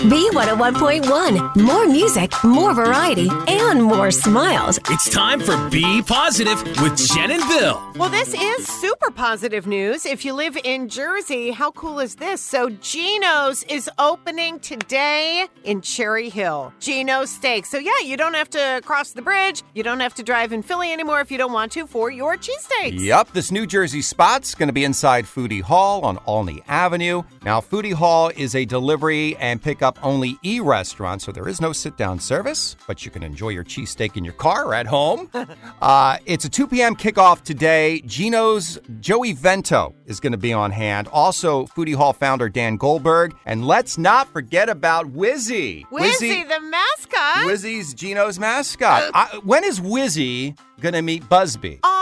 B101.1. More music, more variety, and more smiles. It's time for Be Positive with Jen and Bill. Well, this is super positive news. If you live in Jersey, how cool is this? So, Geno's is opening today in Cherry Hill. Geno's Steak. So, yeah, you don't have to cross the bridge. You don't have to drive in Philly anymore if you don't want to for your cheesesteaks. Yep, this New Jersey spot's going to be inside Foodie Hall on Olney Avenue. Now, Foodie Hall is a delivery and pickup only e restaurant, so there is no sit down service, but you can enjoy your cheesesteak in your car or at home. uh, it's a 2 p.m. kickoff today. Geno's Joey Vento is going to be on hand. Also, Foodie Hall founder Dan Goldberg. And let's not forget about Wizzy. Wizzy, the mascot. Wizzy's Geno's mascot. I, when is Wizzy going to meet Busby? Oh,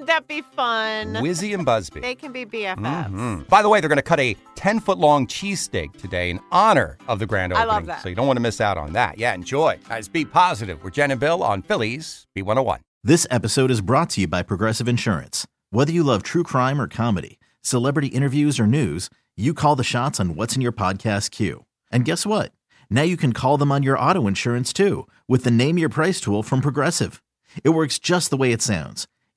wouldn't that be fun? Wizzy and Busby. They can be BFFs. Mhm. By the way, they're going to cut a 10 foot long cheesesteak today in honor of the grand opening. I opening. love that. So you don't want to miss out on that. Yeah, enjoy. Guys, be positive. We're Jen and Bill on Philly's B101. This episode is brought to you by Progressive Insurance. Whether you love true crime or comedy, celebrity interviews or news, you call the shots on what's in your podcast queue. And guess what? Now you can call them on your auto insurance too with the Name Your Price tool from Progressive. It works just the way it sounds.